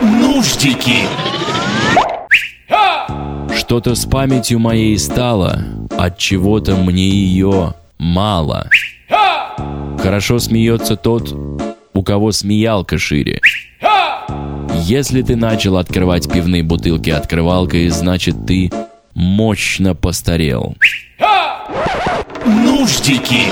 Нуждики! Что-то с памятью моей стало, от чего-то мне ее мало. Хорошо смеется тот, у кого смеялка шире. Если ты начал открывать пивные бутылки открывалкой, значит ты мощно постарел. Нуждики!